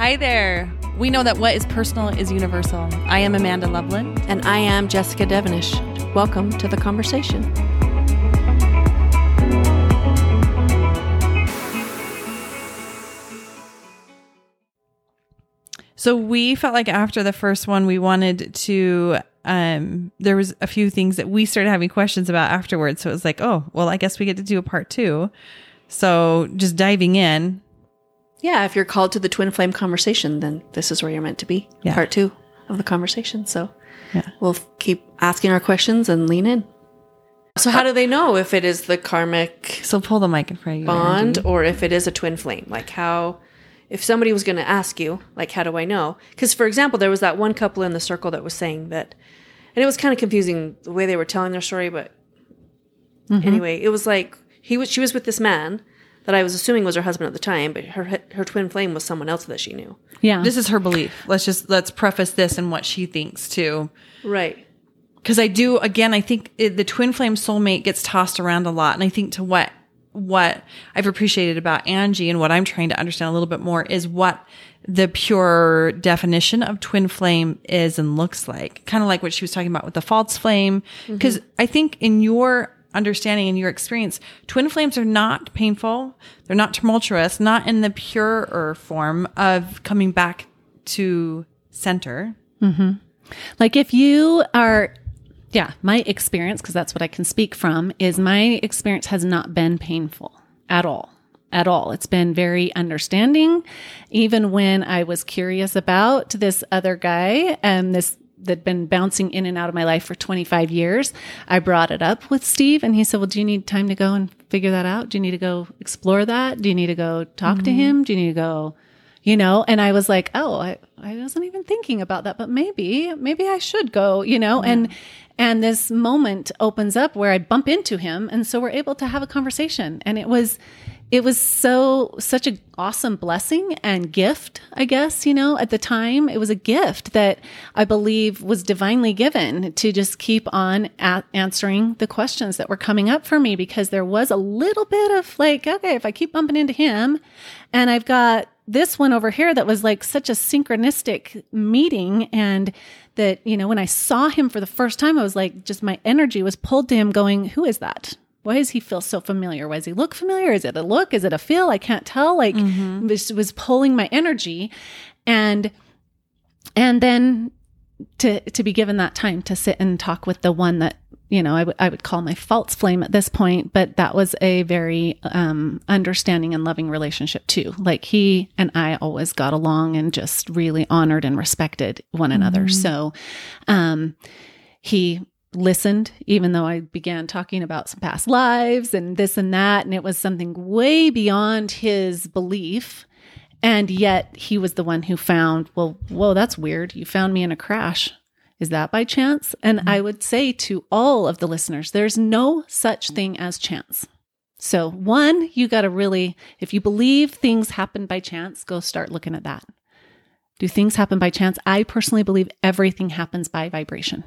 Hi there. We know that what is personal is universal. I am Amanda Loveland. And I am Jessica Devenish. Welcome to the conversation. So we felt like after the first one, we wanted to. Um, there was a few things that we started having questions about afterwards. So it was like, oh, well, I guess we get to do a part two. So just diving in, Yeah, if you're called to the twin flame conversation, then this is where you're meant to be. Yeah. Part two of the conversation. So Yeah. we'll keep asking our questions and lean in. So, how do they know if it is the karmic So pull the mic in front of you. bond or if it is a twin flame? Like, how, if somebody was going to ask you, like, how do I know? Because, for example, there was that one couple in the circle that was saying that, and it was kind of confusing the way they were telling their story, but mm-hmm. anyway, it was like he was, she was with this man that I was assuming was her husband at the time, but her her twin flame was someone else that she knew. Yeah. This is her belief. Let's just let's preface this and what she thinks too. Right. because I do again. I think it, the twin flame soulmate gets tossed around a lot, and I think to what what I've appreciated about Angie and what I'm trying to understand a little bit more is what the pure definition of twin flame is and looks like. Kind of like what she was talking about with the false flame, mm-hmm. because I think in your understanding and your experience, twin flames are not painful. They're not tumultuous, not in the purer form of coming back to center. Mm-hmm. Like if you are, yeah, my experience, because that's what I can speak from, is my experience has not been painful at all. At all. It's been very understanding. Even when I was curious about this other guy and this that'd been bouncing in and out of my life for 25 years, I brought it up with Steve and he said, Well, do you need time to go and figure that out? Do you need to go explore that? Do you need to go talk to mm-hmm. him? Do you need to go you know and i was like oh I, I wasn't even thinking about that but maybe maybe i should go you know and and this moment opens up where i bump into him and so we're able to have a conversation and it was it was so such an awesome blessing and gift i guess you know at the time it was a gift that i believe was divinely given to just keep on answering the questions that were coming up for me because there was a little bit of like okay if i keep bumping into him and i've got this one over here that was like such a synchronistic meeting and that you know when i saw him for the first time i was like just my energy was pulled to him going who is that why does he feel so familiar? Why does he look familiar? Is it a look? Is it a feel? I can't tell. Like this was pulling my energy. And and then to to be given that time to sit and talk with the one that you know I would I would call my false flame at this point but that was a very um understanding and loving relationship too. Like he and I always got along and just really honored and respected one another. So um he listened even though I began talking about some past lives and this and that and it was something way beyond his belief and yet he was the one who found, well, whoa, that's weird. You found me in a crash. Is that by chance? And mm-hmm. I would say to all of the listeners, there's no such thing as chance. So, one, you got to really, if you believe things happen by chance, go start looking at that. Do things happen by chance? I personally believe everything happens by vibration.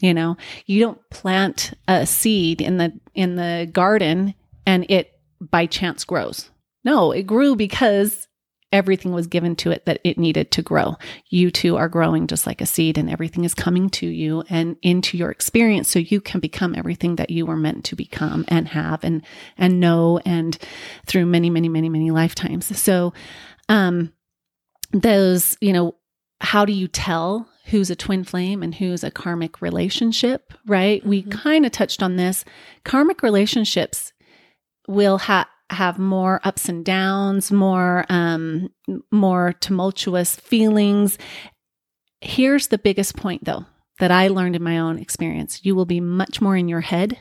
You know, you don't plant a seed in the in the garden and it by chance grows. No, it grew because everything was given to it that it needed to grow. You too are growing just like a seed and everything is coming to you and into your experience so you can become everything that you were meant to become and have and and know and through many many many many lifetimes. So um those, you know, how do you tell who's a twin flame and who's a karmic relationship, right? We kind of touched on this. Karmic relationships will have have more ups and downs, more um more tumultuous feelings. Here's the biggest point though that I learned in my own experience. You will be much more in your head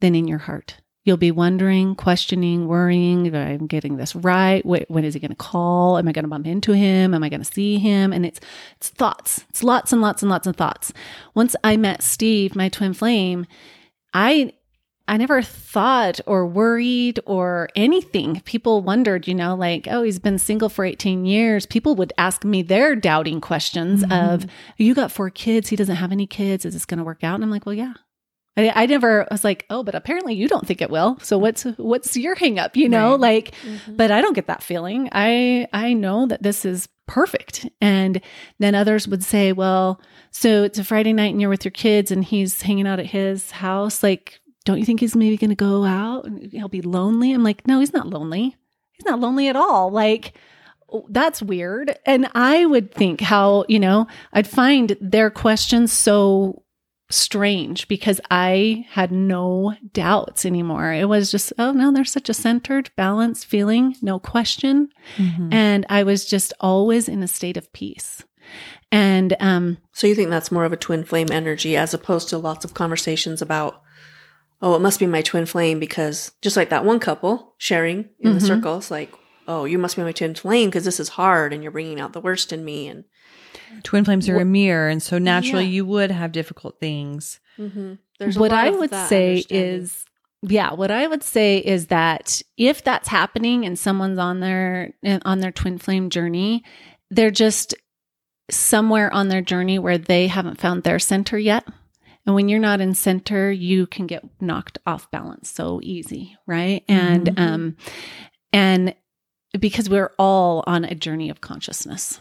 than in your heart. You'll be wondering, questioning, worrying. Am I getting this right? Wait, when is he going to call? Am I going to bump into him? Am I going to see him? And it's it's thoughts. It's lots and lots and lots of thoughts. Once I met Steve, my twin flame, I I never thought or worried or anything. People wondered, you know, like, oh, he's been single for 18 years. People would ask me their doubting questions mm-hmm. of, you got four kids. He doesn't have any kids. Is this going to work out? And I'm like, well, yeah, I, I never was like, oh, but apparently you don't think it will. So what's what's your hang up? You know, Right. like, Mm-hmm. but I don't get that feeling. I I know that this is perfect. And then others would say, well, so it's a Friday night and you're with your kids and he's hanging out at his house. Like, don't you think he's maybe going to go out and he'll be lonely? I'm like, no, he's not lonely. He's not lonely at all. Like, that's weird. And I would think how, you know, I'd find their questions so strange because I had no doubts anymore. It was just, oh no, there's such a centered, balanced feeling, no question. Mhm. And I was just always in a state of peace. And um So you think that's more of a twin flame energy as opposed to lots of conversations about, oh, it must be my twin flame because just like that one couple sharing in the Mhm. circle, it's like, oh, you must be my twin flame because this is hard and you're bringing out the worst in me. And Twin flames are a mirror, and so naturally Yeah. you would have difficult things. there's a what lot I of would that say is yeah, what I would say is that if that's happening and someone's on their on their twin flame journey, they're just somewhere on their journey where they haven't found their center yet. And when you're not in center, you can get knocked off balance so easy, right? And Mhm. um and because we're all on a journey of consciousness.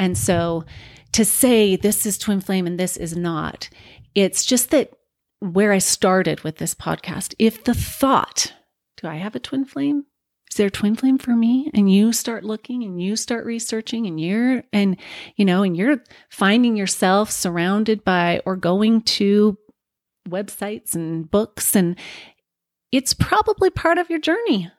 And so to say this is twin flame and this is not, it's just that where I started with this podcast, if the thought, do I have a twin flame? Is there a twin flame for me? And you start looking and you start researching and you're, and, you know, and you're finding yourself surrounded by or going to websites and books, and it's probably part of your journey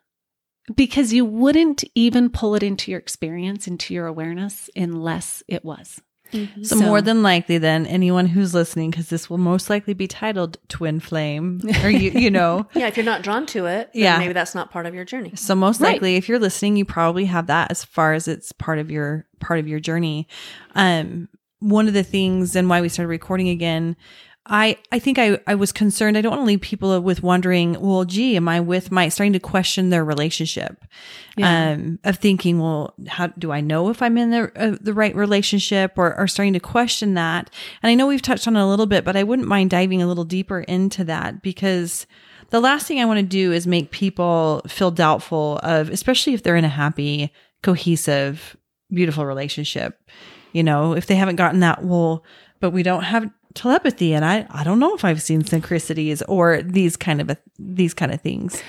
because you wouldn't even pull it into your experience, into your awareness, unless it was. Mhm. So, more than likely, then anyone who's listening, because this will most likely be titled "Twin Flame," or you, you know. yeah, if you're not drawn to it, then Yeah. maybe that's not part of your journey. So most Right. likely, if you're listening, you probably have that as far as it's part of your part of your journey. Um, one of the things and why we started recording again, I I think I I was concerned. I don't want to leave people with wondering, well, gee, am I with my starting to question their relationship? Yeah. Um, of thinking, well, how do I know if I'm in the uh, the right relationship, or, or starting to question that? And I know we've touched on it a little bit, but I wouldn't mind diving a little deeper into that because the last thing I want to do is make people feel doubtful of, especially if they're in a happy, cohesive, beautiful relationship. You know, if they haven't gotten that, well, but we don't have telepathy, and I I don't know if I've seen synchronicities or these kind of these kind of things.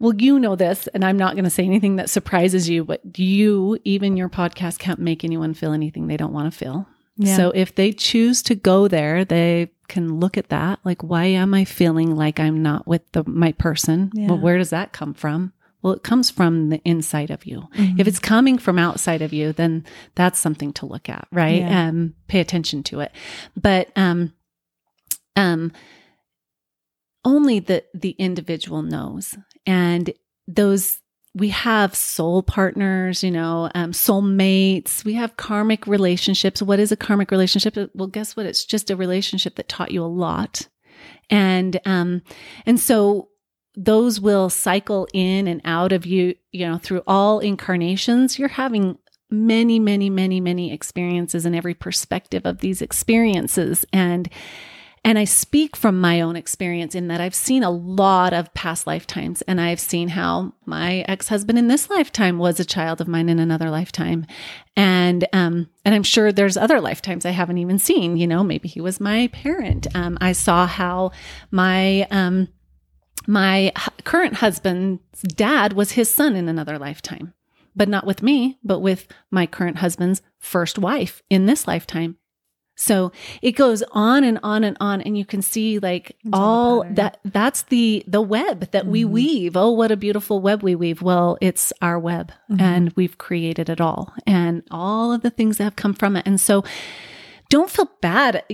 Well, you know this, and I'm not going to say anything that surprises you, but you, even your podcast, can't make anyone feel anything they don't want to feel. Yeah. So if they choose to go there, they can look at that. Like, why am I feeling like I'm not with the my person? Yeah. Well, where does that come from? Well, it comes from the inside of you. Mm-hmm. If it's coming from outside of you, then that's something to look at, right? Yeah. Um, pay attention to it. But um, um, only the the individual knows, and those we have soul partners, you know, um, soul mates. We have karmic relationships. What is a karmic relationship? Well, guess what? It's just a relationship that taught you a lot, and um, and so those will cycle in and out of you, you know, through all incarnations. You're having many, many, many, many experiences in every perspective of these experiences. And and I speak from my own experience in that I've seen a lot of past lifetimes and I've seen how my ex-husband in this lifetime was a child of mine in another lifetime. And um and I'm sure there's other lifetimes I haven't even seen, you know, maybe he was my parent. Um I saw how my um my current husband's dad was his son in another lifetime, but not with me, but with my current husband's first wife in this lifetime. So it goes on and on and on, and you can see like all all that. That's the the web that we Mhm. weave. Oh, what a beautiful web we weave! Well, it's our web, Mhm. and we've created it all, and all of the things that have come from it. And so, don't feel bad.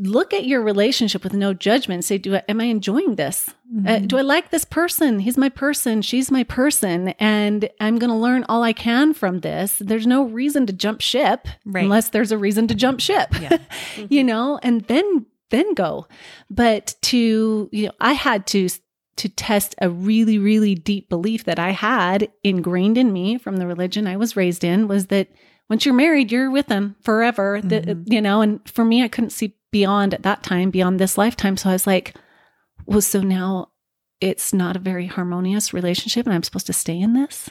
Look at your relationship with no judgment. Say, do I, am I enjoying this? Uh, do I like this person? He's my person. She's my person. And I'm going to learn all I can from this. There's no reason to jump ship Right. unless there's a reason to jump ship, Yeah. you know, and then, then go. But to, you know, I had to, to test a really, really deep belief that I had ingrained in me from the religion I was raised in was that once you're married, you're with them forever, The- Mhm. you know, and for me, I couldn't see beyond at that time, beyond this lifetime. So I was like, well, so now it's not a very harmonious relationship and I'm supposed to stay in this.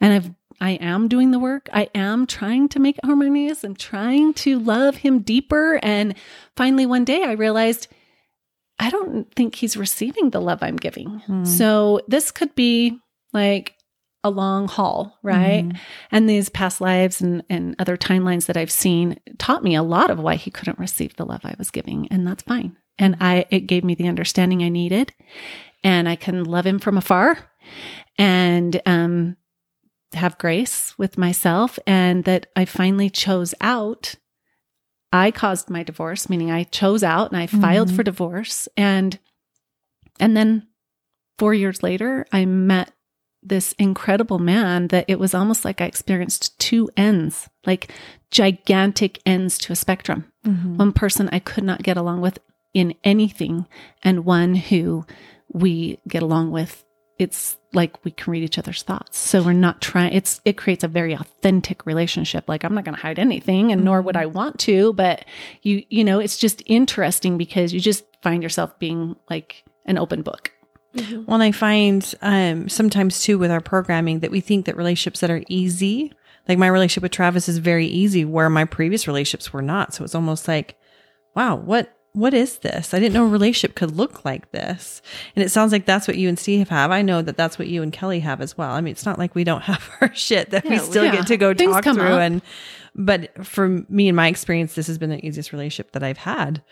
And I've, I am doing the work. I am trying to make it harmonious and trying to love him deeper. And finally, one day I realized I don't think he's receiving the love I'm giving. Hmm. So this could be like a long haul, right? Mhm. And these past lives and, and other timelines that I've seen taught me a lot of why he couldn't receive the love I was giving. And that's fine. And I it gave me the understanding I needed. And I can love him from afar and um have grace with myself and that I finally chose out. I caused my divorce, meaning I chose out and I filed Mhm. for divorce. And and then four years later, I met this incredible man that it was almost like I experienced two ends, like gigantic ends to a spectrum. Mhm. One person I could not get along with in anything, and one who we get along with. It's like we can read each other's thoughts. So we're not trying, it's, it creates a very authentic relationship. Like I'm not going to hide anything and nor would I want to, but you, you know, it's just interesting because you just find yourself being like an open book. Well, and I find um, sometimes too with our programming that we think that relationships that are easy, like my relationship with Travis is very easy, where my previous relationships were not. So it's almost like, wow, what what is this? I didn't know a relationship could look like this. And it sounds like that's what you and Steve have. I know that that's what you and Kelly have as well. I mean, it's not like we don't have our shit that we still yeah. get to go Things talk through up. and but for me and my experience this has been the easiest relationship that i've had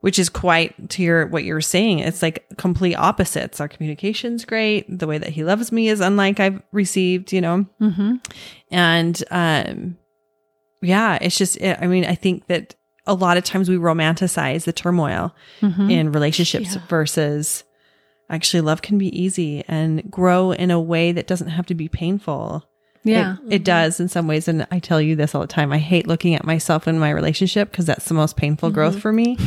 which is quite to your what you're saying it's like complete opposites our communication's great the way that he loves me is unlike i've received you know Mm-hmm. and um yeah it's just i mean i think that a lot of times we romanticize the turmoil Mm-hmm. in relationships Yeah. versus actually love can be easy and grow in a way that doesn't have to be painful Yeah. it, it does in some ways. And I tell you this all the time. I hate looking at myself in my relationship because that's the most painful growth for me.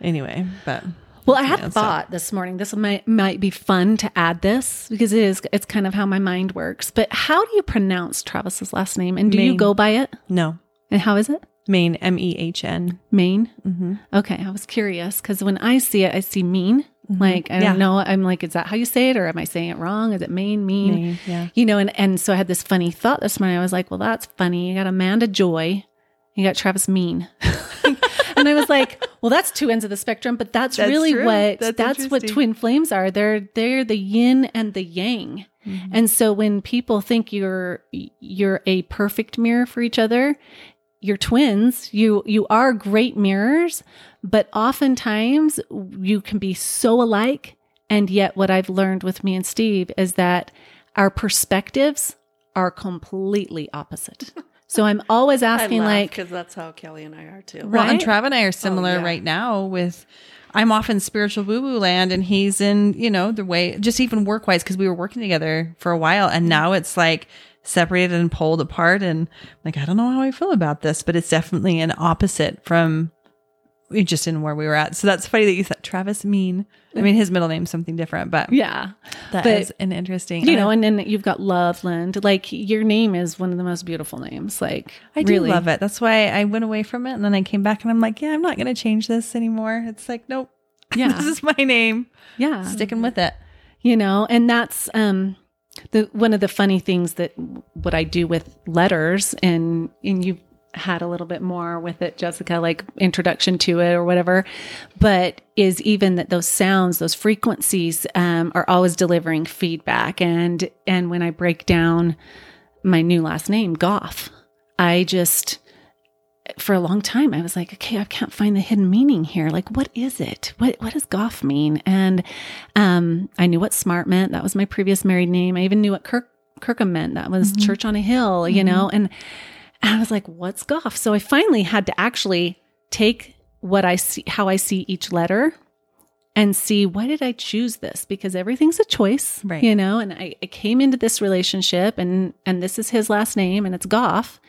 Anyway, but Well, I had so- thought this morning this might might be fun to add this because it is it's kind of how my mind works. But how do you pronounce Travis's last name, and do you go by it? no, And how is it? Maine, M E H N. Maine. Mm-hmm. Okay, I was curious because when I see it, I see mean. Like I Yeah. don't know. I'm like, is that how you say it, or am I saying it wrong? Is it Maine, mean? Maine, yeah. You know, and and so I had this funny thought this morning. I was like, well, that's funny. You got Amanda Joy, you got Travis Mean. and I was like, well, that's two ends of the spectrum, but that's, That's really true. what That's that's, what twin flames are. They're they're the yin and the yang. Mm-hmm. And so when people think you're you're a perfect mirror for each other, you're twins. You you are great mirrors, but oftentimes you can be so alike. And yet what I've learned with me and Steve is that our perspectives are completely opposite. So I'm always asking like because that's how Kelly and I are too. Well, and Trav and I are oh, similar yeah. right now with. I'm off in spiritual boo boo land and he's in, you know, the way, just even work wise, because we were working together for a while and now it's like separated and pulled apart. And like, I don't know how I feel about this, but it's definitely an opposite from just in where we were at. So that's funny that you said Travis Mean. I mean, his middle name's something different, but yeah. that but- is an interesting, You know, and then you've got Loveland. Like your name is one of the most beautiful names. Like I do really. love it. That's why I went away from it. And then I came back and I'm like, yeah, I'm not going to change this anymore. It's like, nope. Yeah. this is my name. Yeah. Sticking with it. you know and that's um the one of the funny things that what i do with letters and and you've had a little bit more with it jessica like introduction to it or whatever but is even that those sounds those frequencies um, are always delivering feedback and and when i break down my new last name goff i just for a long time I was like, okay, I can't find the hidden meaning here. Like, what is it? What what does Goff mean? And um, I knew what smart meant. That was my previous married name. I even knew what Kirk Kirkham meant. That was church on a hill, you know. And, and I was like, what's Goff? So I finally had to actually take what I see, how I see each letter, and see why did I choose this? Because everything's a choice, Right. You know. And I, I came into this relationship, and and this is his last name, and it's Goff.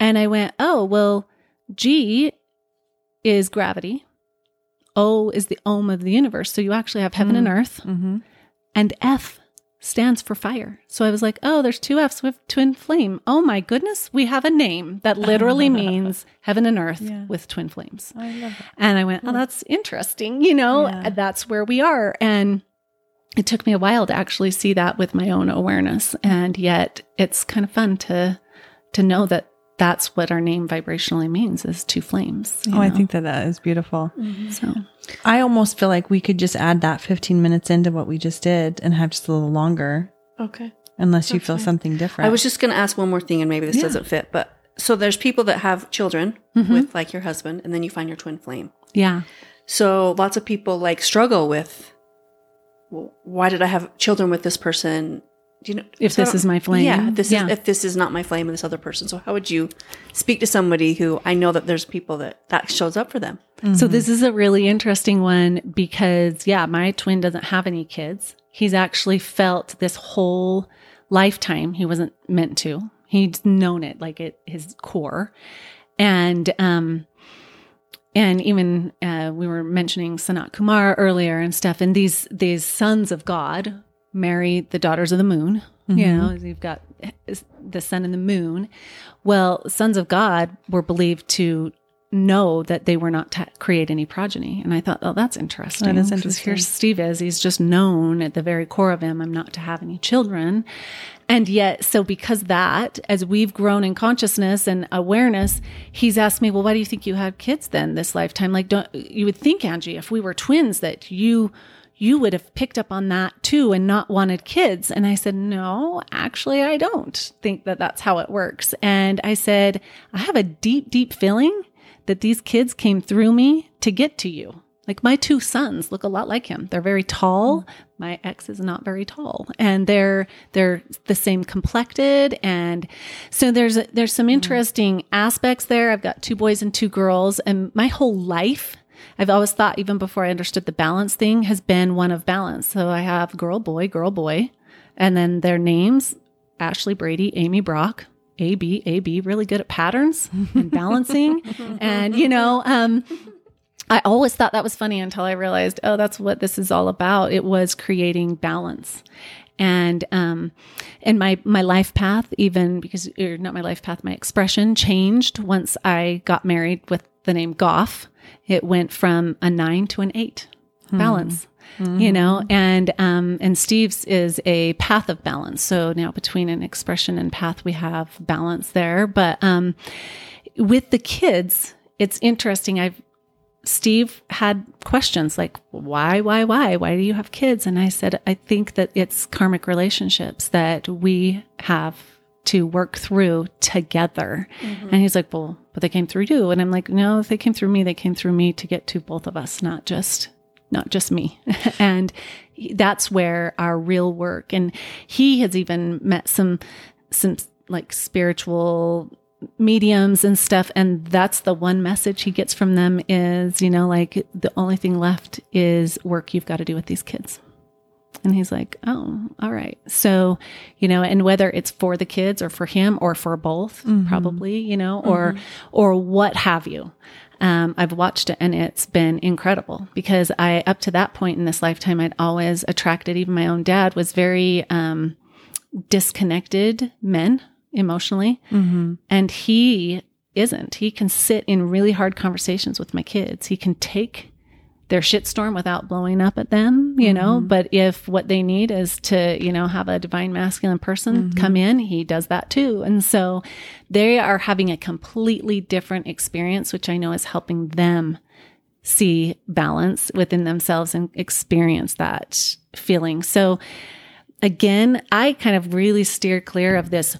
And I went, oh, well, G is gravity. O is the ohm of the universe. So you actually have heaven and earth. Mm-hmm. And F stands for fire. So I was like, oh, there's two F's with twin flame. Oh my goodness, we have a name that literally means heaven and earth Yeah. with twin flames. I love it. And I went, oh, that's interesting. You know, Yeah. that's where we are. And it took me a while to actually see that with my own awareness. And yet it's kind of fun to, to know that that's what our name vibrationally means is two flames. you Oh, I think that that is beautiful. so. I almost feel like we could just add that 15 minutes into what we just did and have just a little longer, Okay. unless you feel something different. I was just going to ask one more thing, and maybe this Yeah. doesn't fit, but so there's people that have children Mm-hmm. with like your husband, and then you find your twin flame. Yeah. So lots of people like struggle with, well, why did I have children with this person? Do you know If so this is my flame. Yeah, if this Yeah. is if this is not my flame and this other person. So how would you speak to somebody who I know that there's people that that shows up for them? So this is a really interesting one because yeah, my twin doesn't have any kids. He's actually felt this whole lifetime he wasn't meant to. He's known it like at his core. And um and even uh, we were mentioning Sanat Kumar earlier and stuff, and these these sons of God marry the daughters of the moon. You mm-hmm. know, you've got the sun and the moon. Well, sons of God were believed to know that they were not to create any progeny, and I thought, oh, that's interesting. That is interesting. Here Steve is; he's just known at the very core of him, I'm not to have any children. And yet, so because that, as we've grown in consciousness and awareness, he's asked me, well, why do you think you have kids then this lifetime? Like, don't you would think, Angie, if we were twins, that you you would have picked up on that too and not wanted kids. And I said, no, actually, I don't think that that's how it works. And I said, I have a deep, deep feeling that these kids came through me to get to you. Like my two sons look a lot like him. They're very tall. My ex is not very tall, and they're they're the same complected. And so there's there's some mm. interesting aspects there. I've got two boys and two girls, and my whole life I've always thought, even before I understood the balance thing, has been one of balance. So I have girl, boy, girl, boy, and then their names Ashley Brady, Amy Brock, AB, AB, really good at patterns and balancing. and, you know, um, I always thought that was funny until I realized, oh, that's what this is all about. It was creating balance. And um and my my life path even because or not my life path my expression changed once I got married with the name Goff. It went from a 9 to an 8 balance. You know, and um and Steve's is a path of balance. So now between an expression and path we have balance there, but um with the kids, it's interesting. I've Steve had questions like, why, why, why? Why do you have kids? And I said, I think that it's karmic relationships that we have to work through together. Mm-hmm. And he's like, well, but they came through you. And I'm like, no, if they came through me, they came through me to get to both of us, not just not just me. and that's where our real work. And he has even met some, some like spiritual mediums and stuff. And that's the one message he gets from them is, you know, like the only thing left is work you've got to do with these kids. And he's like, oh, all right. So, you know, and whether it's for the kids or for him or for both, probably, you know, or, or what have you. Um, I've watched it and it's been incredible because I, up to that point in this lifetime, I'd always attracted, even my own dad was very, um, disconnected men emotionally. And he isn't. He can sit in really hard conversations with my kids. He can take their shitstorm without blowing up at them, you know. Mm-hmm. But if what they need is to, you know, have a divine masculine person mm-hmm. come in, he does that too. And so they are having a completely different experience, which I know is helping them see balance within themselves and experience that feeling. So again, I kind of really steer clear of this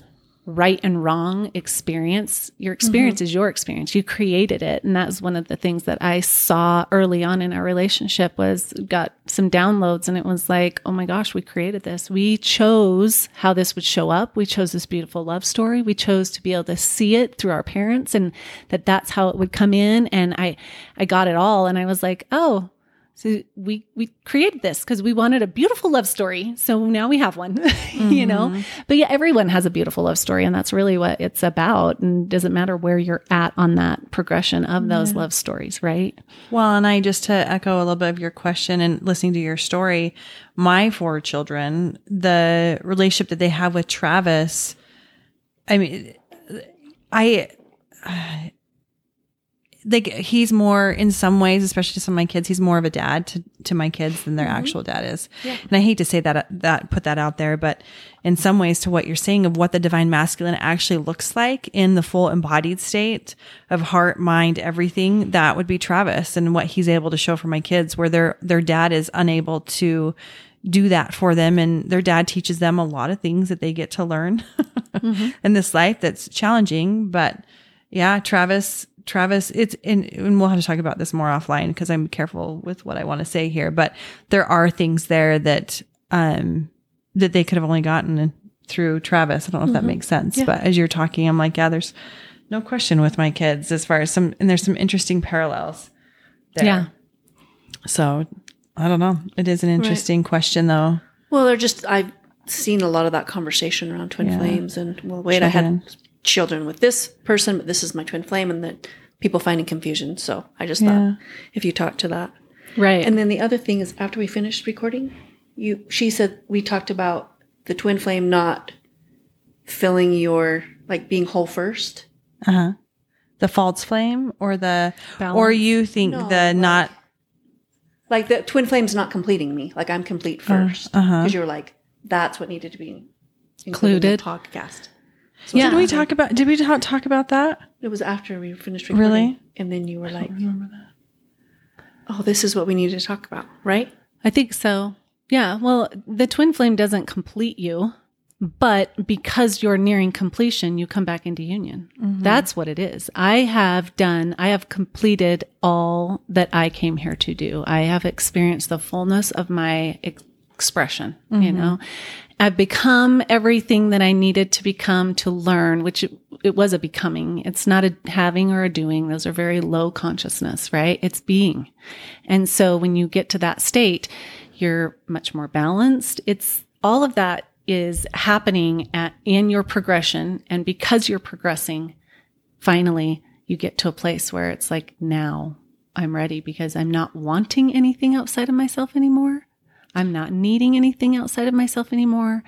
right and wrong experience. Your experience mm-hmm. is your experience. You created it. And that's one of the things that I saw early on in our relationship was got some downloads and it was like, oh my gosh, we created this. We chose how this would show up. We chose this beautiful love story. We chose to be able to see it through our parents and that that's how it would come in. And I, I got it all. And I was like, oh, So we we created this because we wanted a beautiful love story. So now we have one, you know. Mm-hmm. But yeah, everyone has a beautiful love story, and that's really what it's about. And doesn't matter where you're at on that progression of those love stories, right? Well, and I just to echo a little bit of your question and listening to your story, my four children, the relationship that they have with Travis, I mean, I. like he's more in some ways, especially to some of my kids, he's more of a dad to, to my kids than their mm-hmm. actual dad is. And I hate to say that, that put that out there, but in some ways to what you're saying of what the divine masculine actually looks like in the full embodied state of heart, mind, everything, that would be Travis and what he's able to show for my kids where their, their dad is unable to do that for them. And their dad teaches them a lot of things that they get to learn mm-hmm. in this life that's challenging. But yeah, Travis, Travis, it's and, and we'll have to talk about this more offline because I'm careful with what I want to say here. But there are things there that um that they could have only gotten through Travis. I don't know if that makes sense. But as you're talking, I'm like, yeah, there's no question with my kids as far as some and there's some interesting parallels there. Yeah. So I don't know. It is an interesting question though. Well, they're just I've seen a lot of that conversation around twin flames and well wait, I had children with this person, but this is my twin flame and that people finding confusion. So I just Yeah. thought if you talk to that. Right. And then the other thing is after we finished recording, you she said we talked about the twin flame not filling your like being whole first. Uh-huh. The false flame or the or you think No, the like- not Like the twin flame's not completing me. Like I'm complete first. uh-huh. Because you were like, that's what needed to be included in the podcast. Yeah. Did we talk about did we ta- talk about that? It was after we finished recording. Really? And then you were like, oh, this is what we need to talk about, right? I think so. Yeah. Well, the twin flame doesn't complete you, but because you're nearing completion, you come back into union. Mm-hmm. That's what it is. I have done, I have completed all that I came here to do. I have experienced the fullness of my ex- expression, you mm-hmm. know. I've become everything that I needed to become to learn, which it, it was a becoming. It's not a having or a doing. Those are very low consciousness, right? It's being. And so when you get to that state, you're much more balanced. It's all of that is happening at in your progression. And because you're progressing, finally you get to a place where it's like, now I'm ready because I'm not wanting anything outside of myself anymore. I'm not needing anything outside of myself anymore.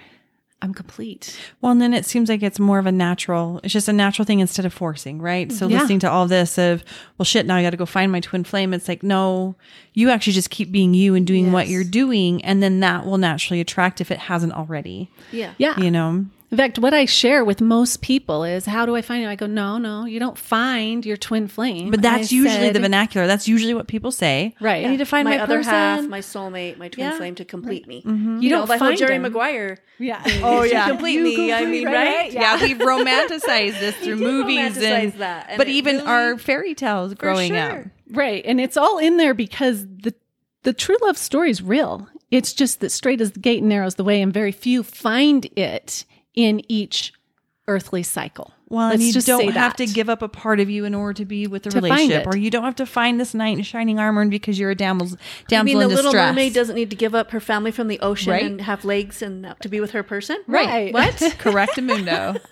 I'm complete. Well, and then it seems like it's more of a natural, it's just a natural thing instead of forcing, right? So Yeah. listening to all this of, well, shit, now I got to go find my twin flame. It's like, no, you actually just keep being you and doing what you're doing. And then that will naturally attract if it hasn't already, Yeah. Yeah. you know? In fact, what I share with most people is, how do I find it? I go, no, no, you don't find your twin flame. But that's I usually said- the vernacular. That's usually what people say. Right. I need to find my, other person. half, my soulmate, my twin Yeah. flame to complete me. Mm-hmm. You You, don't like how find Jerry them. Maguire. Yeah. Oh, to yeah. complete You me. I mean, right, right? right? Yeah, we've romanticized this through movies and that, and but even really- our fairy tales growing up. Right. And it's all in there because the the true love story is real. It's just that straight is the gate and narrow is the way, and very few find it in each earthly cycle. Well, Let's and you just don't have that. to give up a part of you in order to be with the To relationship, or you don't have to find this knight in shining armor and because you're a damsel, damsel I damsel mean, the Little distress. Mermaid doesn't need to give up her family from the ocean Right. and have legs and to be with her person. Right. What? Correct, Mundo.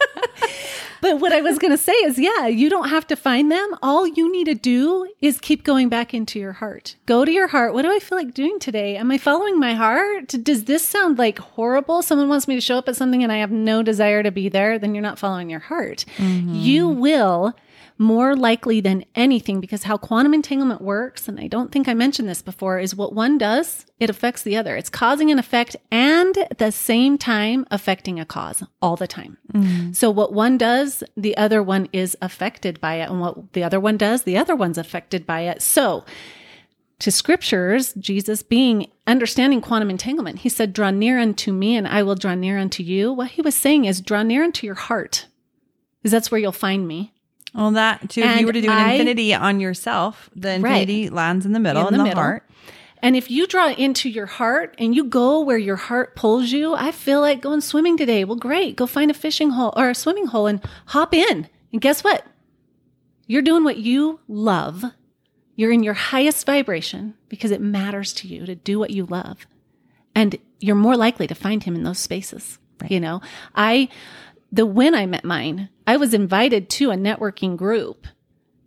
But what I was going to say is, yeah, you don't have to find them. All you need to do is keep going back into your heart. Go to your heart. What do I feel like doing today? Am I following my heart? Does this sound like horrible? Someone wants me to show up at something and I have no desire to be there, then you're not following your heart. Mm-hmm. You will more likely than anything because how quantum entanglement works and i don't think i mentioned this before is what one does it affects the other it's causing an effect and at the same time affecting a cause all the time mm. so what one does the other one is affected by it and what the other one does the other one's affected by it so to scriptures, Jesus being understanding quantum entanglement, he said, Draw near unto me and I will draw near unto you. What he was saying is, Draw near unto your heart, because that's where you'll find me. Well, that too. If you were to do an I- infinity on yourself, the infinity lands in the middle, in, In the, the middle. heart. And if you draw into your heart and you go where your heart pulls you, I feel like going swimming today. Well, great. Go find a fishing hole or a swimming hole and hop in. And guess what? You're doing what you love You're in your highest vibration because it matters to you to do what you love. And you're more likely to find him in those spaces. You know, I, the when I met mine, I was invited to a networking group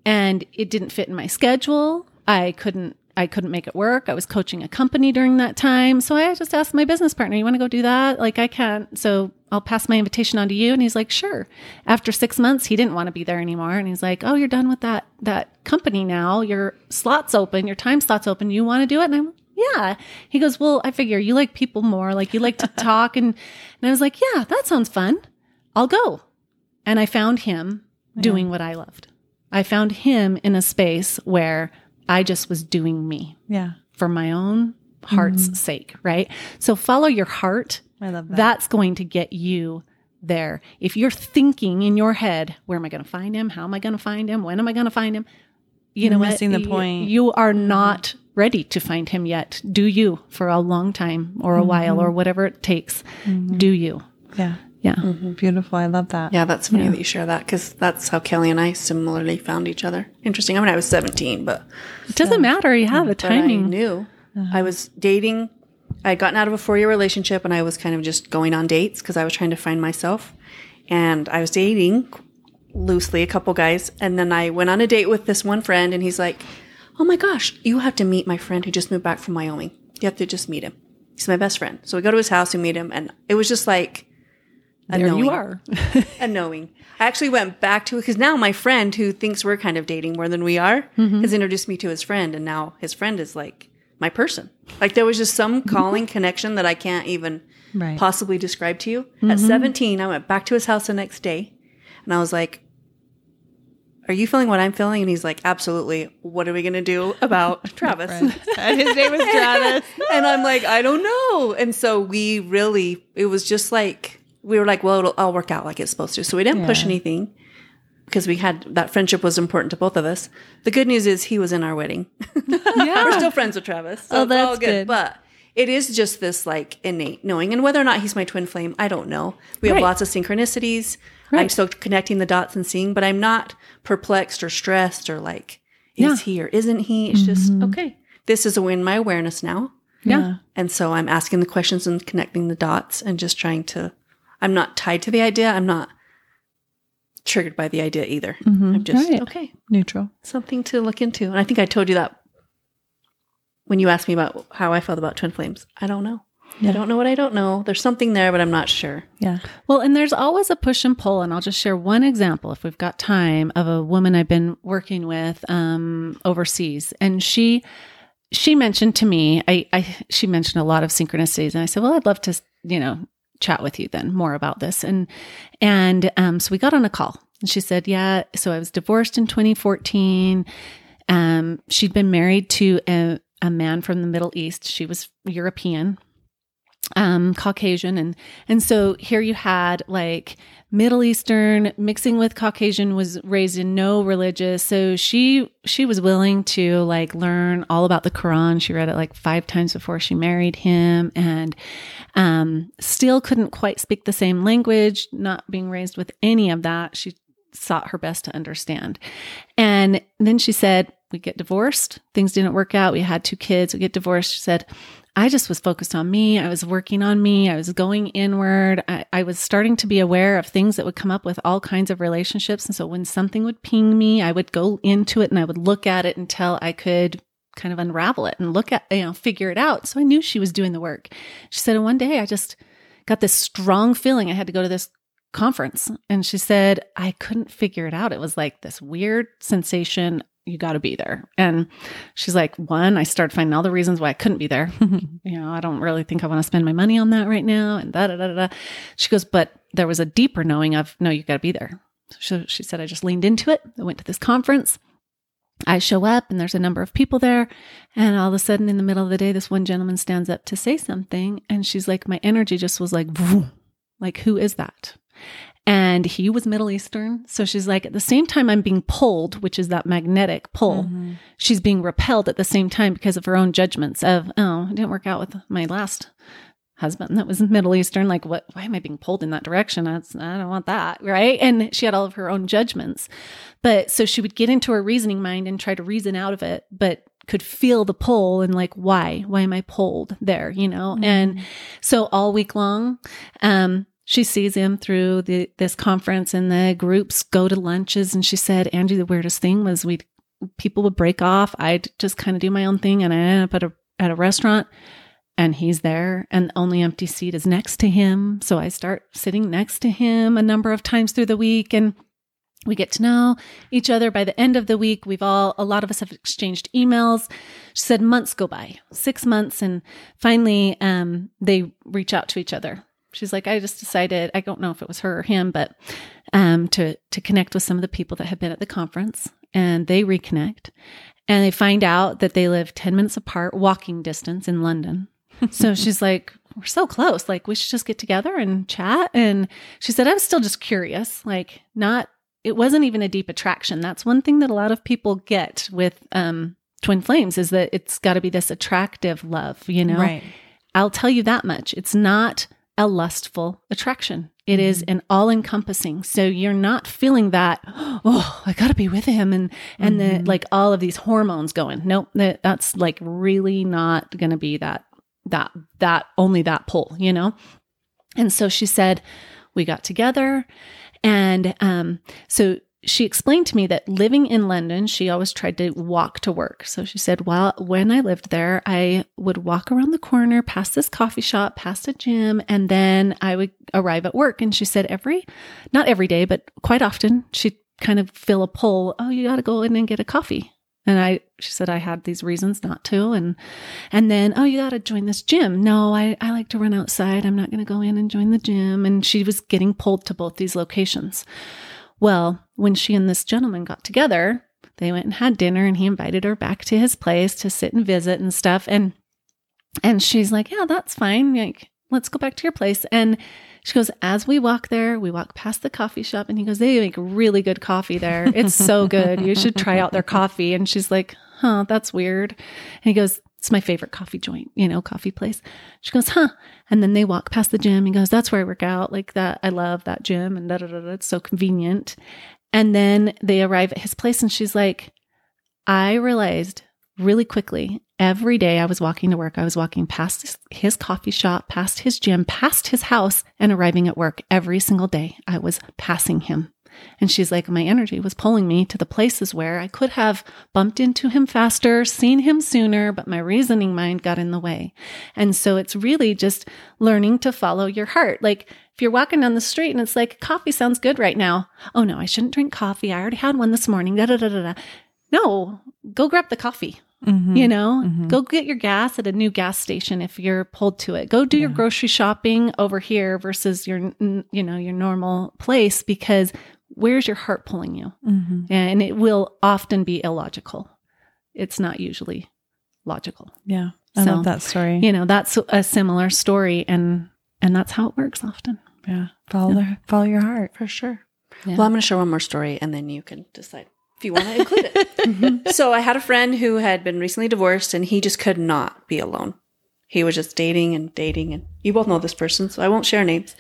and it didn't fit in my schedule. I couldn't I couldn't make it work. I was coaching a company during that time. So I just asked my business partner, you want to go do that? Like I can't. So I'll pass my invitation on to you. And he's like, sure. After six months, he didn't want to be there anymore. And he's like, oh, you're done with that, that company now. Your slot's open, your time slot's open. You want to do it? And I'm, yeah. He goes, well, I figure you like people more. Like you like to talk. And, and I was like, yeah, that sounds fun. I'll go. And I found him doing what I loved. I found him in a space where I just was doing me Yeah. for my own heart's mm-hmm. sake, right? So follow your heart. I love that. That's going to get you there. If you're thinking in your head, where am I going to find him? How am I going to find him? When am I going to find him? You You're know, what? missing the You- point. You are mm-hmm. not ready to find him yet. Do you for a long time or a mm-hmm. while or whatever it takes? Do you? yeah. Yeah. Mm-hmm. Beautiful. I love that. Yeah, that's funny that you share that because that's how Kelly and I similarly found each other. Interesting. I mean, I was 17, but, It doesn't matter. Yeah, the but I timing. knew I was dating. I had gotten out of a four year relationship and I was kind of just going on dates because I was trying to find myself. And I was dating loosely a couple guys. And then I went on a date with this one friend and he's like, Oh my gosh, you have to meet my friend who just moved back from Wyoming. You have to just meet him. He's my best friend. So we go to his house and meet him. And it was just like, there you are. a knowing. I actually went back to it because now my friend who thinks we're kind of dating more than we are mm-hmm. has introduced me to his friend, and now his friend is like my person. Like there was just some mm-hmm. calling connection that I can't even Right. possibly describe to you. At mm-hmm. 17, I went back to his house the next day, and I was like, "Are you feeling what I'm feeling?" And he's like, "Absolutely. What are we gonna do about Travis?" And uh, his name was Travis. and I'm like, I don't know. And so we really, it was just like, we were like, well, it'll all work out like it's supposed to. So we didn't push anything because we had that friendship was important to both of us. The good news is he was in our wedding. yeah. We're still friends with Travis. So Oh, that's good. good. But it is just this like innate knowing. And whether or not he's my twin flame, I don't know. We have lots of synchronicities. I'm still connecting the dots and seeing, but I'm not perplexed or stressed or like, Yeah. Mm-hmm. is he or isn't he? It's just, okay, this is in my awareness now. Yeah. And so I'm asking the questions and connecting the dots and just trying to, I'm not tied to the idea. I'm not triggered by the idea either. I'm just, Right. okay, Neutral. something to look into. And I think I told you that when you asked me about how I felt about twin flames. I don't know. I don't know what I don't know. There's something there, but I'm not sure. Yeah. Well, and there's always a push and pull, and I'll just share one example if we've got time of a woman I've been working with um, overseas, and she she mentioned to me, I, I she mentioned a lot of synchronicities, and I said, well, I'd love to, you know, chat with you then more about this, and and um, so we got on a call, and she said, yeah, so I was divorced in 2014. Um, she'd been married to a, a man from the Middle East. She was European um caucasian. And and so here you had like middle eastern mixing with caucasian was raised in no religious. So she she was willing to like learn all about the quran. She read it like five times before she married him and um still couldn't quite speak the same language not being raised with any of that. She sought her best to understand. And then she said we get divorced. Things didn't work out. We had two kids. We get divorced. She said I just was focused on me. I was working on me. I was going inward. I, I was starting to be aware of things that would come up with all kinds of relationships. And so when something would ping me, I would go into it and I would look at it until I could kind of unravel it and look at, you know, figure it out. So I knew she was doing the work. She said, and one day I just got this strong feeling I had to go to this conference. And she said, I couldn't figure it out. It was like this weird sensation. You got to be there. And she's like, one, I started finding all the reasons why I couldn't be there. you know, I don't really think I want to spend my money on that right now. And da da da da. She goes, but there was a deeper knowing of, no, you got to be there. So she said, I just leaned into it. I went to this conference. I show up and there's a number of people there. And all of a sudden, in the middle of the day, this one gentleman stands up to say something. And she's like, my energy just was like, like, who is that? And he was Middle Eastern. So she's like, at the same time, I'm being pulled, which is that magnetic pull. She's being repelled at the same time because of her own judgments of, oh, it didn't work out with my last husband that was Middle Eastern. Like, what? Why am I being pulled in that direction? That's, I don't want that, right? And she had all of her own judgments, but so she would get into her reasoning mind and try to reason out of it, but could feel the pull and like, why? Why am I pulled there? You know? Mm-hmm. And so all week long, um, she sees him through the this conference and the groups go to lunches. And she said angie the weirdest thing was we people would break off. I'd just kind of do my own thing and i end up at a at a restaurant and he's there and the only empty seat is next to him. So i start sitting next to him a number of times through the week and we get to know each other. By the end of the week we've all a lot of us have exchanged emails. She said months go by six months. And finally um, they reach out to each other she's like i just decided i don't know if it was her or him but um, to to connect with some of the people that had been at the conference and they reconnect and they find out that they live 10 minutes apart walking distance in london so she's like we're so close like we should just get together and chat and she said i was still just curious like not it wasn't even a deep attraction that's one thing that a lot of people get with um twin flames is that it's got to be this attractive love you know Right. I'll tell you that much. It's not a lustful attraction. It is an all encompassing. So you're not feeling that, oh, I got to be with him and, and the, like all of these hormones going. Nope. That, that's like really not going to be that, that, that only that pull, you know? And so she said, we got together and, um, so she explained to me that living in London, she always tried to walk to work. So she said, well, when I lived there, I would walk around the corner past this coffee shop, past a gym, and then I would arrive at work. And she said, every, not every day, but quite often, she'd kind of feel a pull. Oh, you got to go in and get a coffee. And I, she said, I had these reasons not to. And, and then, oh, you got to join this gym. No, I, I like to run outside. I'm not going to go in and join the gym. And she was getting pulled to both these locations. Well, when she and this gentleman got together, they went and had dinner and he invited her back to his place to sit and visit and stuff. And, and she's like, yeah, that's fine. Like, let's go back to your place. And she goes, as we walk there, we walk past the coffee shop and he goes, they make really good coffee there. It's so good. You should try out their coffee. And she's like, huh, that's weird. And he goes, it's my favorite coffee joint, you know, coffee place. She goes, huh. And then they walk past the gym and goes, that's where I work out. Like that. I love that gym and da da da. It's so convenient. And then they arrive at his place and she's like, I realized really quickly every day I was walking to work, I was walking past his coffee shop, past his gym, past his house, and arriving at work every single day. I was passing him. And she's like, my energy was pulling me to the places where I could have bumped into him faster, seen him sooner, but my reasoning mind got in the way. And so it's really just learning to follow your heart. Like if you're walking down the street and it's like, coffee sounds good right now. Oh no, I shouldn't drink coffee. I already had one this morning. Da da da da da. No, go grab the coffee. Mm-hmm. You know, go get your gas at a new gas station if you're pulled to it. Go do your grocery shopping over here versus your, you know, your normal place because where's your heart pulling you? Mm-hmm. And it will often be illogical. It's not usually logical. Yeah. I So, love that story. You know, that's a similar story and and that's how it works often. Yeah. Follow the, follow your heart. For sure. Yeah. Well, I'm going to share one more story and then you can decide if you want to include it. so, I had a friend who had been recently divorced and he just could not be alone. He was just dating and dating. And you both know this person, so I won't share names.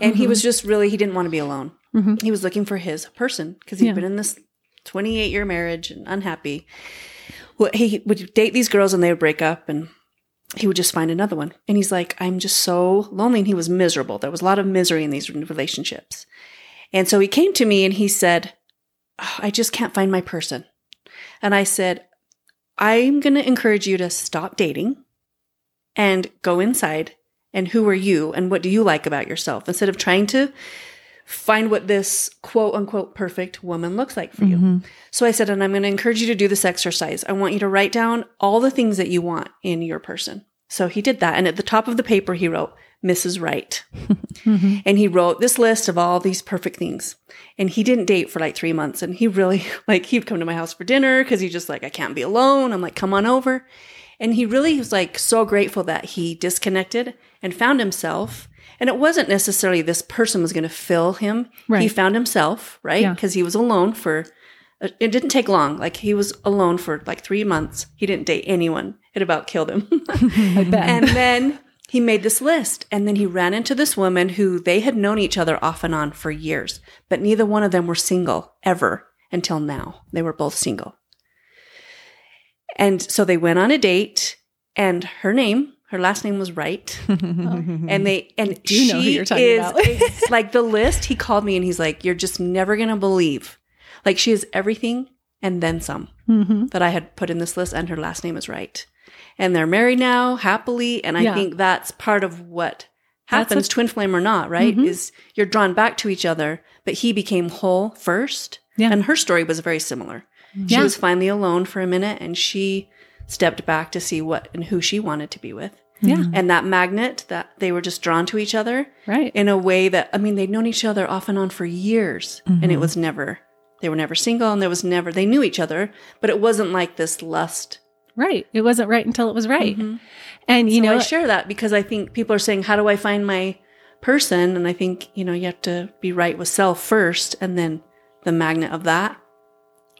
And he was just really, he didn't want to be alone. Mhm. He was looking for his person because he'd Yeah. been in this 28 year marriage and unhappy. Well, he would date these girls and they would break up and he would just find another one. And he's like, I'm just so lonely. And he was miserable. There was a lot of misery in these relationships. And so he came to me and he said, "Oh, I just can't find my person. And I said, I'm going to encourage you to stop dating and go inside. And who are you? And what do you like about yourself? Instead of trying to find what this quote unquote perfect woman looks like for you. Mm-hmm. So I said, and I'm going to encourage you to do this exercise. I want you to write down all the things that you want in your person. So he did that. And at the top of the paper, he wrote, Mrs. Right. Mm-hmm. And he wrote this list of all these perfect things. And he didn't date for like three months. And he really, like, he'd come to my house for dinner because he just like, I can't be alone. I'm like, come on over. And he really was like so grateful that he disconnected and found himself. And it wasn't necessarily this person was going to fill him. He found himself, right? Yeah. Because he was alone for, uh, it didn't take long. Like he was alone for like three months. He didn't date anyone. It about killed him. And then he made this list and then he ran into this woman who they had known each other off and on for years, but neither one of them were single ever until now. They were both single. And so they went on a date and her name, her last name was Wright. and they and she know who you're talking is about. like the list, he called me and he's like, You're just never gonna believe. Like she is everything and then some Mm-hmm. that I had put in this list, and her last name is Wright. And they're married now, happily. And I Yeah. think that's part of what happens, twin flame or not, right? Mhm. Is you're drawn back to each other, but he became whole first. Yeah. And her story was very similar. Mm-hmm. She was finally alone for a minute and she stepped back to see what and who she wanted to be with. Yeah. Mm-hmm. And that magnet that they were just drawn to each other Right. in a way that I mean they'd known each other off and on for years and Mm-hmm. it was never they were never single and there was never they knew each other but it wasn't like this lust Right. It wasn't right until it was right. Mm-hmm. And you know know, I share that because I think people are saying how do I find my person and I think you know you have to be right with self first and then the magnet of that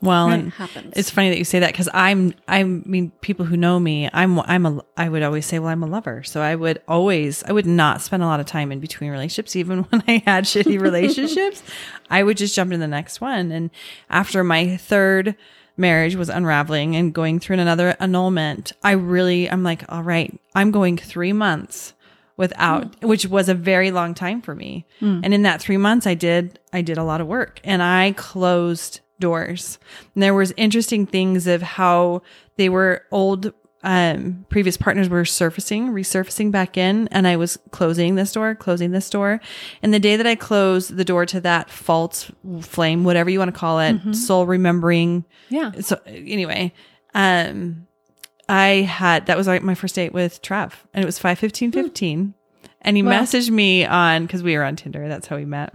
Well, and happens it's funny that you say that because I'm, I mean, people who know me, I'm, I'm a, I would always say, well, I'm a lover. So I would always, I would not spend a lot of time in between relationships, even when I had shitty relationships. I would just jump into the next one. And after my third marriage was unraveling and going through another annulment, I really, I'm like, all right, I'm going three months without hmm. which was a very long time for me hmm. and in that three months i did i did a lot of work and i closed doors and there was interesting things of how they were old um previous partners were surfacing resurfacing back in and i was closing this door closing this door and the day that i closed the door to that false flame whatever you want to call it soul remembering yeah. so anyway, um, I had that was like my first date with Trav, and it was five fifteen fifteen, and he Wow. messaged me on because we were on Tinder. That's how we met.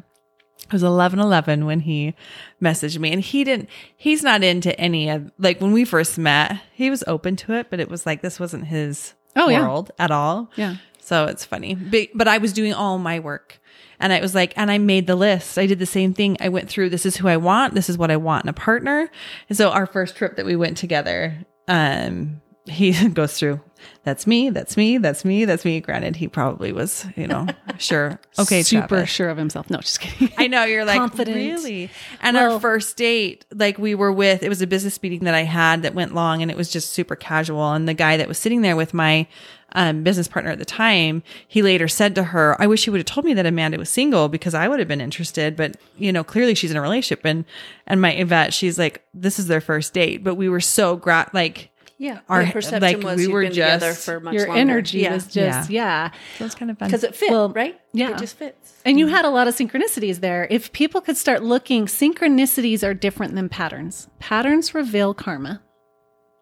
It was eleven eleven when he messaged me, and he didn't. He's not into any of like when we first met. He was open to it, but it was like this wasn't his Oh, yeah. world at all. Yeah. So it's funny. But, but I was doing all my work. And I was like, and I made the list. I did the same thing. I went through this is who I want. This is what I want in a partner. And so our first trip that we went together, um, he goes through, that's me, that's me, that's me, that's me. Granted, he probably was, you know, sure. Okay, Super Travis. sure of himself. No, just kidding. I know you're like Confident. really. And Well- our first date, like we were with, it was a business meeting that I had that went long, and it was just super casual. And the guy that was sitting there with my um, business partner at the time, he later said to her, "I wish you would have told me that Amanda was single because I would have been interested." But you know, clearly she's in a relationship. And and my Yvette, she's like, "This is their first date," but we were so gra- like. Yeah Our- the perception like, was we you've were been together just- for much Your longer. energy yeah. was just, yeah. So it's kind of fun. because it fit Well, right yeah. it just fits And you mm-hmm. had a lot of synchronicities there. If people could start looking, synchronicities are different than patterns. Patterns reveal karma,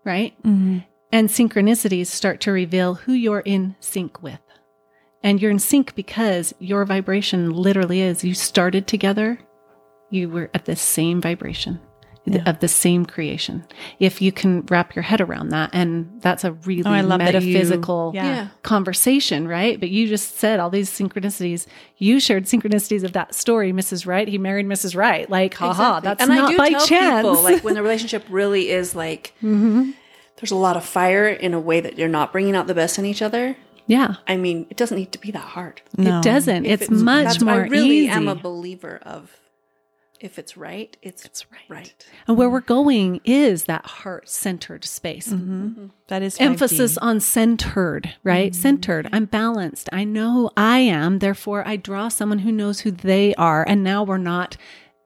right? Mm-hmm. And synchronicities start to reveal who you're in sync with. And you're in sync because your vibration literally is you started together, you were at the same vibration of the same creation. If you can wrap your head around that, and that's a really Oh, I love that you- metaphysical yeah. Yeah. conversation, right? But you just said all these synchronicities. You shared synchronicities of that story, Mrs. Wright. He married Mrs. Wright. Like, haha, Exactly. that's and not I do by tell chance. People, like when the relationship really is like mm-hmm. there's a lot of fire in a way that you're not bringing out the best in each other. yeah, I mean, it doesn't need to be that hard. No. it doesn't. If It's, much more I really easy. am a believer of if it's right, it's, It's right. right. and where we're going is that heart-centered space. Mm-hmm. Mm-hmm. that is 5D. emphasis on centered, right? Mm-hmm. Centered. I'm balanced. I know who I am. Therefore, I draw someone who knows who they are. And now we're not,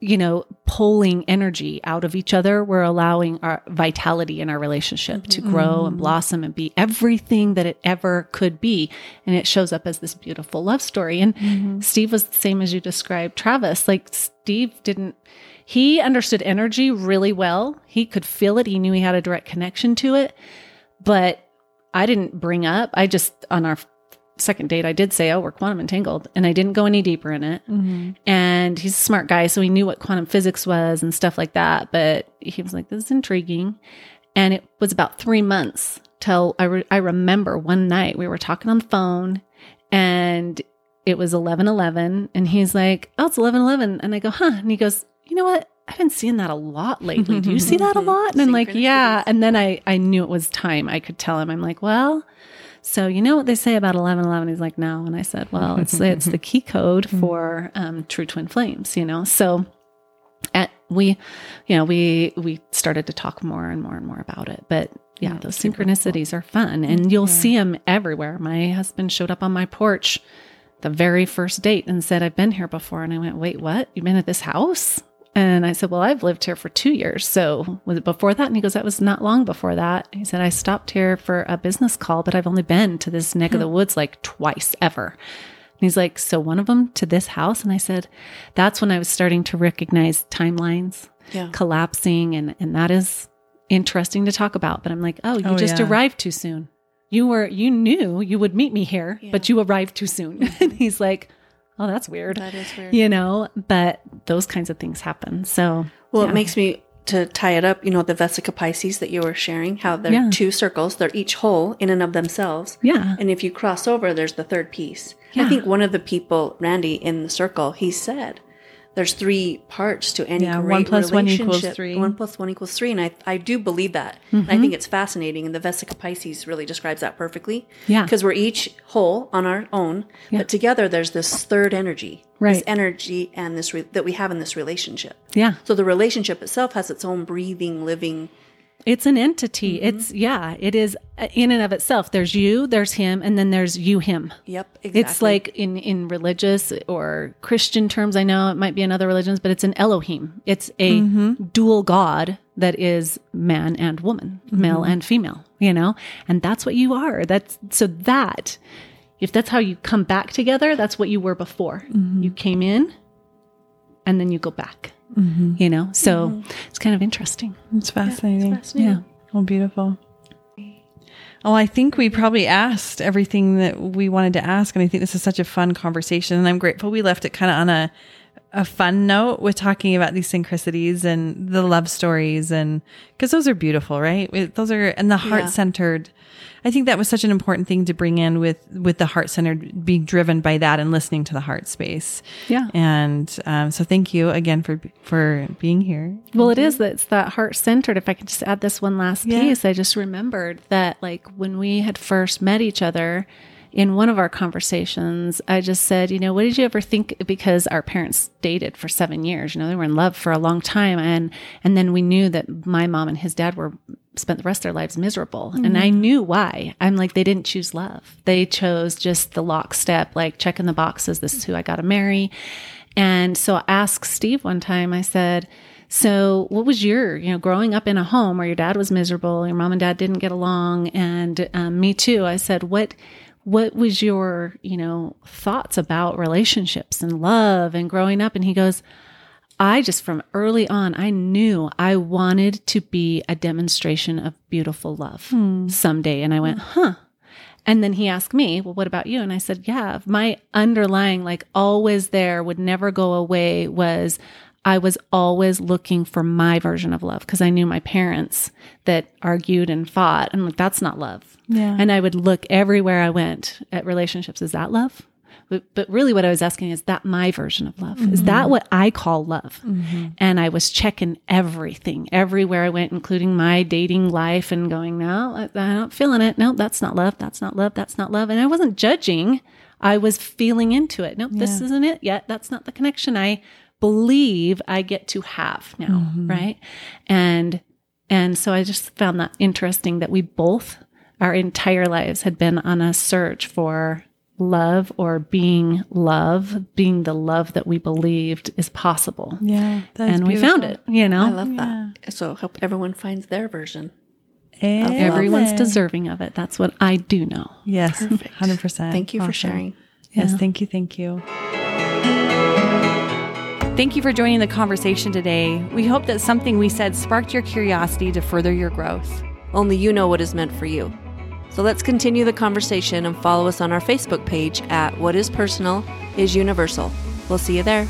you know, pulling energy out of each other. We're allowing our vitality in our relationship to mm-hmm. grow and blossom and be everything that it ever could be. And it shows up as this beautiful love story. And mm-hmm. Steve was the same as you described Travis. Like, Steve didn't he understood energy really well. He could feel it. He knew he had a direct connection to it. But I didn't bring up, I just, on our second date, I did say, oh, we're quantum entangled. And I didn't go any deeper in it. Mm-hmm. And he's a smart guy. So he knew what quantum physics was and stuff like that. But he was like, this is intriguing. And it was about three months till I, re- I remember one night we were talking on the phone and it was 11 11 and he's like oh it's 11 11 and i go huh and he goes you know what i've been seeing that a lot lately do you see that a lot and i'm like yeah and then i i knew it was time i could tell him i'm like well So you know what they say about eleven eleven? He's like, no. And I said, well, it's it's the key code for um, true twin flames. You know, so at we, you know, we we started to talk more and more and more about it. But yeah, those synchronicities are fun, and you'll see them everywhere. My husband showed up on my porch the very first date and said, "I've been here before," and I went, "Wait, what? You've been at this house?" And I said, Well, I've lived here for two years. So was it before that? And he goes, That was not long before that. He said, I stopped here for a business call, but I've only been to this neck of the hmm. woods like twice ever. And he's like, So one of them to this house? And I said, That's when I was starting to recognize timelines Yeah. collapsing. And, and that is interesting to talk about. But I'm like, Oh, you Oh, just yeah. arrived too soon. You were, you knew you would meet me here, but you arrived too soon. and he's like, Oh, that's weird That is weird. you know, but those kinds of things happen. So, Well, Yeah. it makes me to tie it up. You know, the Vesica Pisces that you were sharing, how they're Yeah. two circles. They're each whole in and of themselves. yeah. And if you cross over, there's the third piece. Yeah. I think one of the people, Randy, in the circle, he said there's three parts to any Yeah, great one plus one equals three. One plus one equals three, and I I do believe that. Mm-hmm. And I think it's fascinating, and the Vesica Pisces really describes that perfectly. Yeah. because we're each whole on our own, but together there's this third energy, Right. This energy and this re- that we have in this relationship. Yeah. So the relationship itself has its own breathing, living. It's an entity. Mm-hmm. It's, yeah, it is uh, in and of itself. There's you, there's him, and then there's you, him. Yep, exactly. It's like in, in religious or Christian terms, I know it might be in other religions, but it's an Elohim. It's a mm-hmm. dual God that is man and woman, mm-hmm. male and female, you know? And that's what you are. That's so that if that's how you come back together, that's what you were before. You came in and then you go back. Mm-hmm. You know? So mm-hmm. it's kind of interesting. It's fascinating. Yeah. Oh, beautiful. Well, I think we probably asked everything that we wanted to ask, and I think this is such a fun conversation. And I'm grateful we left it kind of on a a fun note with talking about these synchronicities and the love stories, and because those are beautiful, right? It- Those are and the heart centered. I think that was such an important thing to bring in with with the heart centered, being driven by that and listening to the heart space. Yeah. And um, so, thank you again for for being here. Well, it is that it's that heart centered. If I could just add this one last Yeah. piece, I just remembered that like when we had first met each other in one of our conversations, I just said, you know, what did you ever think? Because our parents dated for seven years, you know, they were in love for a long time. And, and then we knew that my mom and his dad were spent the rest of their lives miserable. And I knew why. I'm like, they didn't choose love. They chose just the lockstep, like checking the boxes. This is who I got to marry. And so I asked Steve one time, I said, so what was your, you know, growing up in a home where your dad was miserable, your mom and dad didn't get along, and um, me too. I said, what, what was your, you know, thoughts about relationships and love and growing up? And he goes, I just from early on, I knew I wanted to be a demonstration of beautiful love hmm. someday. And I went, huh. And then he asked me, well, what about you? And I said, yeah, my underlying, like always there, would never go away was I was always looking for my version of love because I knew my parents that argued and fought. And like, that's not love. Yeah. And I would look everywhere I went at relationships. Is that love? But, but really, what I was asking is that my version of love? Is that mm-hmm. what I call love? Mm-hmm. And I was checking everything, everywhere I went, including my dating life, and going, no, I, I'm not feeling it. No, that's not love. That's not love. That's not love. And I wasn't judging. I was feeling into it. Nope, this isn't it yet. That's not the connection I believe I get to have now. Mm-hmm. Right. And, and so I just found that interesting that we both, our entire lives had been on a search for love or being love, being the love that we believed is possible. Yeah, that is and we found it, you know? I love that. So hope everyone finds their version. Everyone's Amen. deserving of it. That's what I do know. Yes, hundred percent. Thank you for sharing. Yes, thank you, thank you. Thank you for joining the conversation today. We hope that something we said sparked your curiosity to further your growth. Only you know what is meant for you. So let's continue the conversation and follow us on our Facebook page at What is Personal is Universal. We'll see you there.